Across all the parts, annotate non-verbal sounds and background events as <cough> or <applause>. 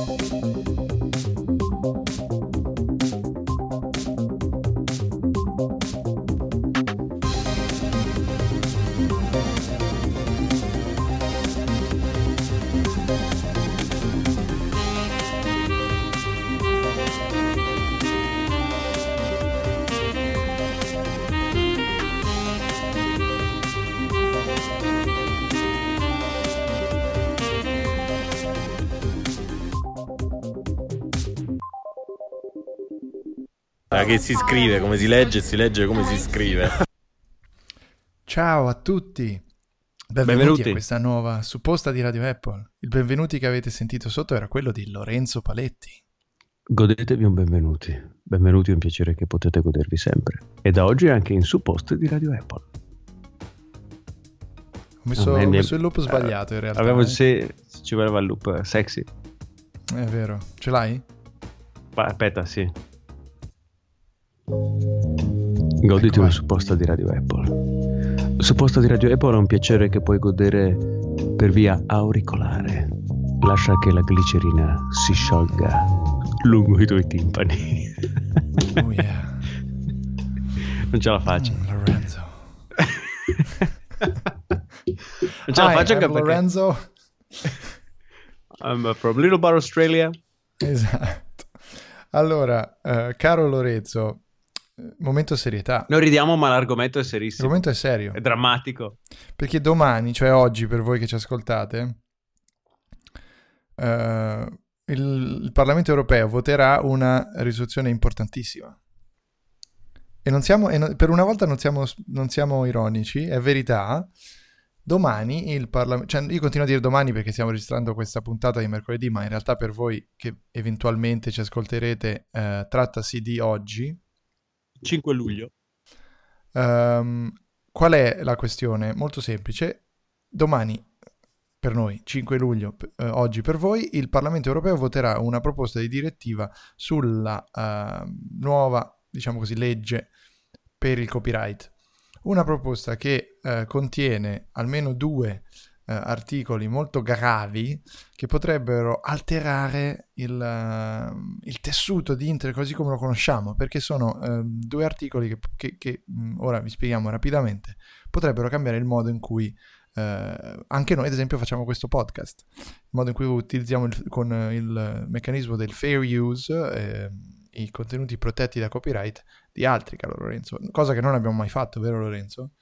Música che si scrive, come si legge, si legge come si scrive. Ciao a tutti. Benvenuti, benvenuti, a questa nuova supposta di Radio Apple. Il benvenuti che avete sentito sotto era quello di Lorenzo Paletti. Godetevi un benvenuti. Benvenuti è un piacere che potete godervi sempre. E da oggi anche in supposte di Radio Apple. Ho messo, ho messo il loop sbagliato in realtà. Avevo, eh. se, ci voleva il loop sexy. È vero. Ce l'hai? aspetta, sì. Goditi ecco. una supposta di Radio Apple. Supposta di Radio Apple è un piacere che puoi godere per via auricolare. Lascia che la glicerina si sciolga lungo i tuoi timpani. Oh yeah. <laughs> non ce la faccio. Mm, Lorenzo. <laughs> non ce la faccio anche perché... Lorenzo. I'm from Little Bar Australia. Esatto. Allora, uh, caro Lorenzo, momento serietà. Noi ridiamo, ma l'argomento è serissimo. L'argomento è serio. È drammatico. Perché domani, cioè oggi, per voi che ci ascoltate, uh, il, il, Parlamento europeo voterà una risoluzione importantissima. E, non siamo, e no, per una volta non siamo, non siamo ironici, è verità. Domani il Parlamento, cioè io continuo a dire domani perché stiamo registrando questa puntata di mercoledì, ma in realtà per voi che eventualmente ci ascolterete, eh, trattasi di oggi, 5 luglio. Um, qual è la questione? Molto semplice. Domani, per noi, 5 luglio, eh, oggi per voi, il Parlamento europeo voterà una proposta di direttiva sulla uh, nuova, diciamo così, legge per il copyright. Una proposta che uh, contiene almeno due articoli molto gravi che potrebbero alterare il, uh, il, tessuto di Inter così come lo conosciamo, perché sono uh, due articoli che, che, che ora vi spieghiamo rapidamente, potrebbero cambiare il modo in cui Uh, anche noi, ad esempio, facciamo questo podcast, il modo in cui utilizziamo il, con il meccanismo del fair use eh, i contenuti protetti da copyright di altri, caro Lorenzo, cosa che non abbiamo mai fatto, vero Lorenzo?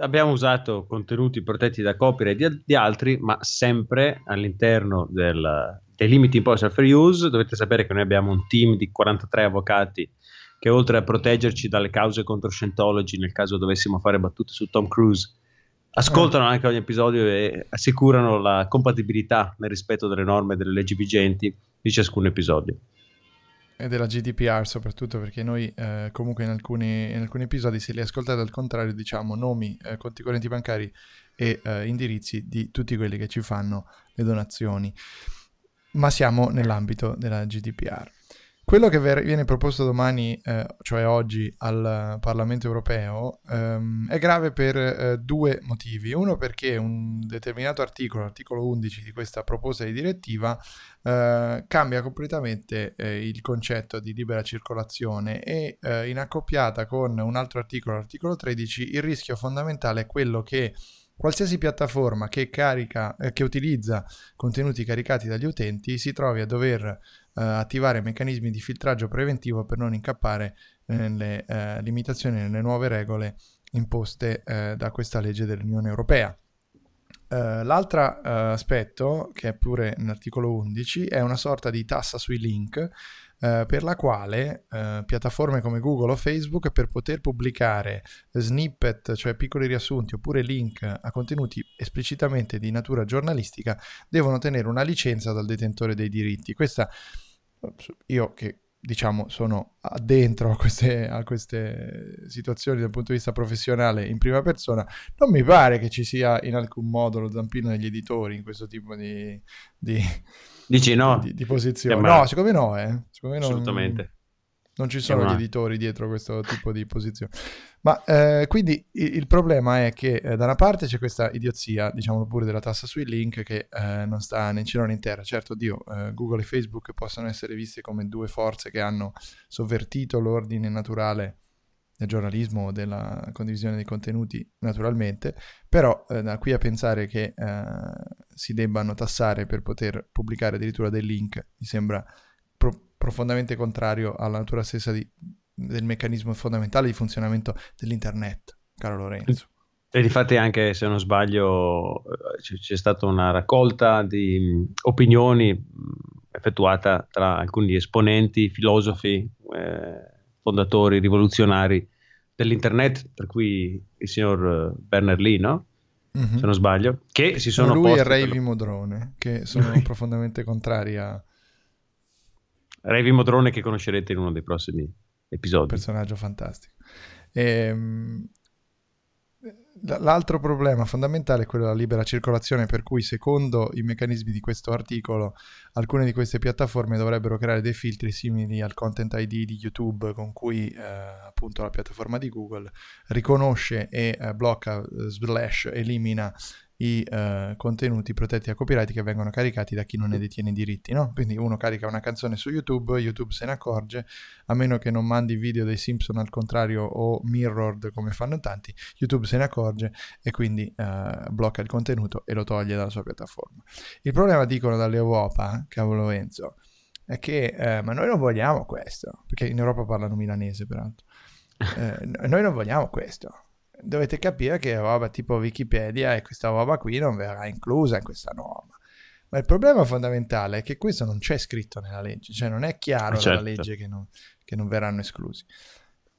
Abbiamo usato contenuti protetti da copyright di, di altri, ma sempre all'interno del, dei limiti imposti al fair use. Dovete sapere che noi abbiamo un team di 43 avvocati che oltre a proteggerci dalle cause contro Scientology nel caso dovessimo fare battute su Tom Cruise, ascoltano anche ogni episodio e assicurano la compatibilità nel rispetto delle norme e delle leggi vigenti di ciascun episodio e della GDPR soprattutto perché noi eh, comunque in alcuni, in alcuni, episodi se li ascoltate al contrario diciamo nomi, eh, conti correnti bancari e eh, indirizzi di tutti quelli che ci fanno le donazioni. Ma siamo nell'ambito della GDPR quello che ver- viene proposto domani, eh, cioè oggi, al Parlamento europeo ehm, è grave per eh, due motivi. Uno perché un determinato articolo, l'articolo 11 di questa proposta di direttiva, eh, cambia completamente eh, il concetto di libera circolazione e eh, in accoppiata con un altro articolo, l'articolo 13, il rischio fondamentale è quello che qualsiasi piattaforma che, carica, eh, che utilizza contenuti caricati dagli utenti si trovi a dover attivare meccanismi di filtraggio preventivo per non incappare nelle eh, limitazioni, nelle nuove regole imposte eh, da questa legge dell'Unione Europea. L'altro aspetto, che è pure nell'articolo 11, è una sorta di tassa sui link uh, per la quale piattaforme come Google o Facebook per poter pubblicare snippet, cioè piccoli riassunti oppure link a contenuti esplicitamente di natura giornalistica, devono ottenere una licenza dal detentore dei diritti. Questa io che diciamo sono addentro a queste, a queste, situazioni dal punto di vista professionale in prima persona, non mi pare che ci sia in alcun modo lo zampino degli editori in questo tipo di, di, Dici no? di, di posizione. Sembra... No, secondo me no, eh. secondo me Assolutamente. Non ci sono una... gli editori dietro questo tipo di posizione. Ma eh, quindi il, il, problema è che eh, da una parte c'è questa idiozia, diciamo pure della tassa sui link, che eh, non sta né in cielo né in terra. Certo, Dio, eh, Google e Facebook possono essere viste come due forze che hanno sovvertito l'ordine naturale del giornalismo, della condivisione dei contenuti, naturalmente, però eh, da qui a pensare che eh, si debbano tassare per poter pubblicare addirittura dei link mi sembra pro- profondamente contrario alla natura stessa di, del meccanismo fondamentale di funzionamento dell'internet, caro Lorenzo. E difatti anche, se non sbaglio, c- c'è stata una raccolta di opinioni effettuata tra alcuni esponenti, filosofi, eh, fondatori rivoluzionari dell'internet, per cui il signor Werner Lee, no? Mm-hmm. Se non sbaglio, che si sono Lui e Ray Modrone, che sono <laughs> profondamente contrari a... Ray Modrone che conoscerete in uno dei prossimi episodi. Personaggio fantastico. E, ehm, L'altro problema fondamentale è quello della libera circolazione, per cui secondo i meccanismi di questo articolo, alcune di queste piattaforme dovrebbero creare dei filtri simili al Content ID di YouTube, con cui eh, appunto la piattaforma di Google riconosce e eh, blocca, eh, slash, elimina i uh, contenuti protetti a copyright che vengono caricati da chi non ne detiene i diritti, no? Quindi uno carica una canzone su YouTube, YouTube se ne accorge, a meno che non mandi video dei Simpson al contrario o mirrored come fanno tanti, YouTube se ne accorge e quindi uh, blocca il contenuto e lo toglie dalla sua piattaforma. Il problema, dicono dall'Europa, cavolo Enzo, è che eh, ma noi non vogliamo questo, perché in Europa parlano milanese peraltro, eh, noi non vogliamo questo dovete capire che roba tipo Wikipedia e questa roba qui non verrà inclusa in questa norma. Ma il problema fondamentale è che questo non c'è scritto nella legge, cioè non è chiaro certo. dalla legge che non, che non verranno esclusi.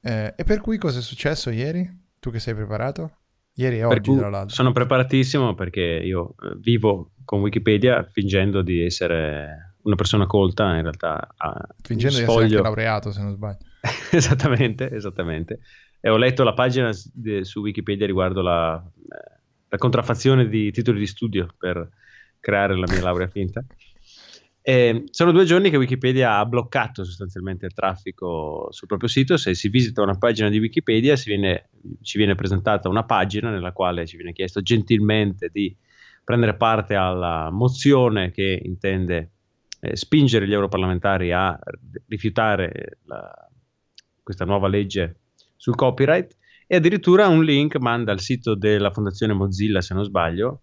Eh, e per cui cosa è successo ieri? Tu che sei preparato? Ieri e oggi, tra l'altro. Sono preparatissimo perché io eh, vivo con Wikipedia fingendo di essere una persona colta, in realtà. Fingendo sfoglio... di essere laureato, se non sbaglio. <laughs> esattamente, esattamente e ho letto la pagina su Wikipedia riguardo la, eh, la, contraffazione di titoli di studio per creare la mia laurea finta. E sono due giorni che Wikipedia ha bloccato sostanzialmente il traffico sul proprio sito. Se si visita una pagina di Wikipedia viene, ci viene presentata una pagina nella quale ci viene chiesto gentilmente di prendere parte alla mozione che intende eh, spingere gli europarlamentari a rifiutare la, questa nuova legge sul copyright e addirittura un link manda al sito della fondazione Mozilla, se non sbaglio,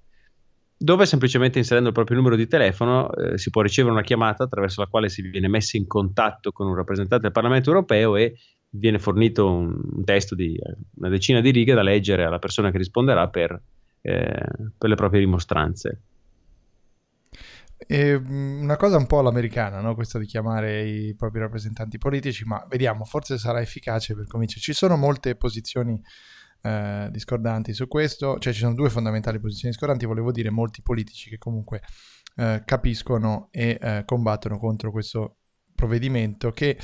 dove semplicemente inserendo il proprio numero di telefono eh, si può ricevere una chiamata attraverso la quale si viene messo in contatto con un rappresentante del Parlamento europeo e viene fornito un, un testo di una decina di righe da leggere alla persona che risponderà per, eh, per le proprie dimostranze. È mm, una cosa un po' all'americana, no? questa di chiamare i propri rappresentanti politici, ma vediamo, forse sarà efficace per cominciare. Ci sono molte posizioni eh, discordanti su questo, cioè ci sono due fondamentali posizioni discordanti, volevo dire molti politici che comunque eh, capiscono e eh, combattono contro questo provvedimento che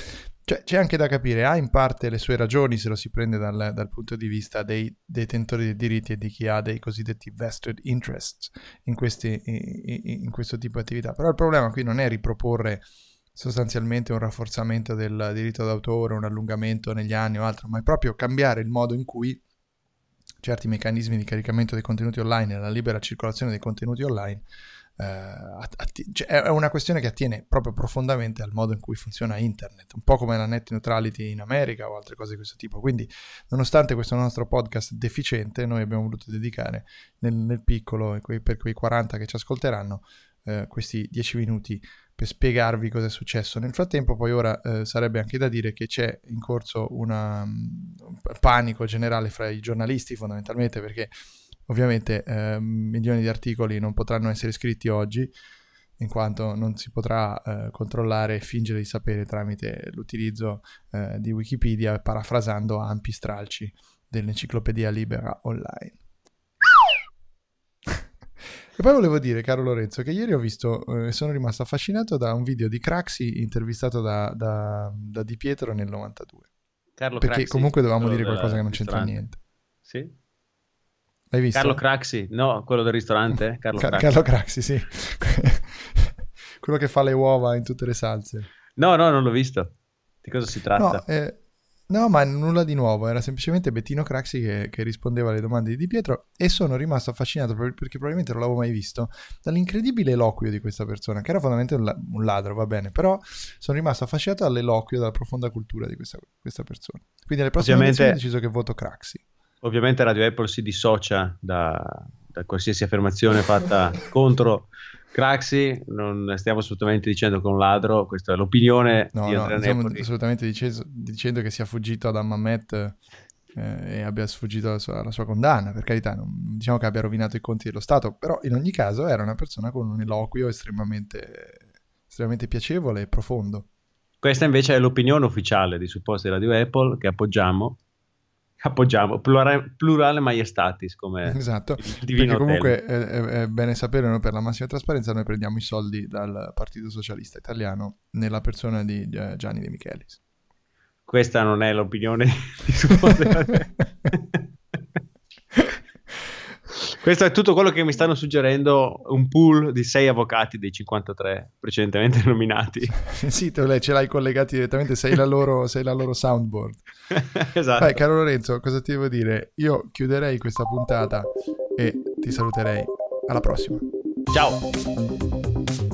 cioè, c'è anche da capire, ha in parte le sue ragioni se lo si prende dal, dal, punto di vista dei detentori dei diritti e di chi ha dei cosiddetti vested interests in, questi, in, in questo tipo di attività. Però il problema qui non è riproporre sostanzialmente un rafforzamento del diritto d'autore, un allungamento negli anni o altro, ma è proprio cambiare il modo in cui certi meccanismi di caricamento dei contenuti online e la libera circolazione dei contenuti online atti- cioè è una questione che attiene proprio profondamente al modo in cui funziona internet, un po' come la net neutrality in America o altre cose di questo tipo. Quindi, nonostante questo nostro podcast deficiente, noi abbiamo voluto dedicare nel, nel piccolo, per quei 40 che ci ascolteranno, eh, questi 10 minuti per spiegarvi cosa è successo. Nel frattempo, poi ora eh, sarebbe anche da dire che c'è in corso una, um, un panico generale fra i giornalisti, fondamentalmente perché Ovviamente eh, milioni di articoli non potranno essere scritti oggi, in quanto non si potrà eh, controllare e fingere di sapere tramite l'utilizzo eh, di Wikipedia, parafrasando ampi stralci dell'enciclopedia libera online. E poi volevo dire, caro Lorenzo, che ieri ho visto e eh, sono rimasto affascinato da un video di Craxi intervistato da, da, da Di Pietro nel 92. Carlo Perché Craxi, comunque dovevamo dire qualcosa che non c'entra niente. Sì? L'hai visto? Carlo Craxi, no, quello del ristorante? Carlo, Car- Craxi. Carlo Craxi, sì. <laughs> quello che fa le uova in tutte le salse. No, no, non l'ho visto. Di cosa si tratta? No, eh, no, ma nulla di nuovo, era semplicemente Bettino Craxi che, che, rispondeva alle domande di Di Pietro e sono rimasto affascinato perché probabilmente non l'avevo mai visto dall'incredibile eloquio di questa persona, che era fondamentalmente un, ladro, va bene, però sono rimasto affascinato dall'eloquio, dalla profonda cultura di questa, questa persona. Quindi alle prossime Ovviamente... ho deciso che voto Craxi. Ovviamente Radio Apple si dissocia da, da qualsiasi affermazione fatta <laughs> contro Craxi, non stiamo assolutamente dicendo che è un ladro, questa è l'opinione no, di Andrea no, stiamo assolutamente dicendo, dicendo che sia fuggito da Mamet eh, e abbia sfuggito alla sua, alla sua, condanna, per carità, non diciamo che abbia rovinato i conti dello Stato, però in ogni caso era una persona con un eloquio estremamente, estremamente piacevole e profondo. Questa invece è l'opinione ufficiale di supposti Radio Apple che appoggiamo appoggiamo. Plurale, plurale maiestatis come esatto. perché comunque è, è, bene sapere no? per la massima trasparenza noi prendiamo i soldi dal Partito Socialista Italiano nella persona di Gianni De Michelis. Questa non è l'opinione di supporre <laughs> Questo è tutto quello che mi stanno suggerendo un pool di sei avvocati dei 53 precedentemente <laughs> nominati. <laughs> sì, te ce l'hai collegati direttamente, sei la loro, sei la loro soundboard. <laughs> esatto. Vai, caro Lorenzo, cosa ti devo dire? Io chiuderei questa puntata e ti saluterei. Alla prossima. Ciao.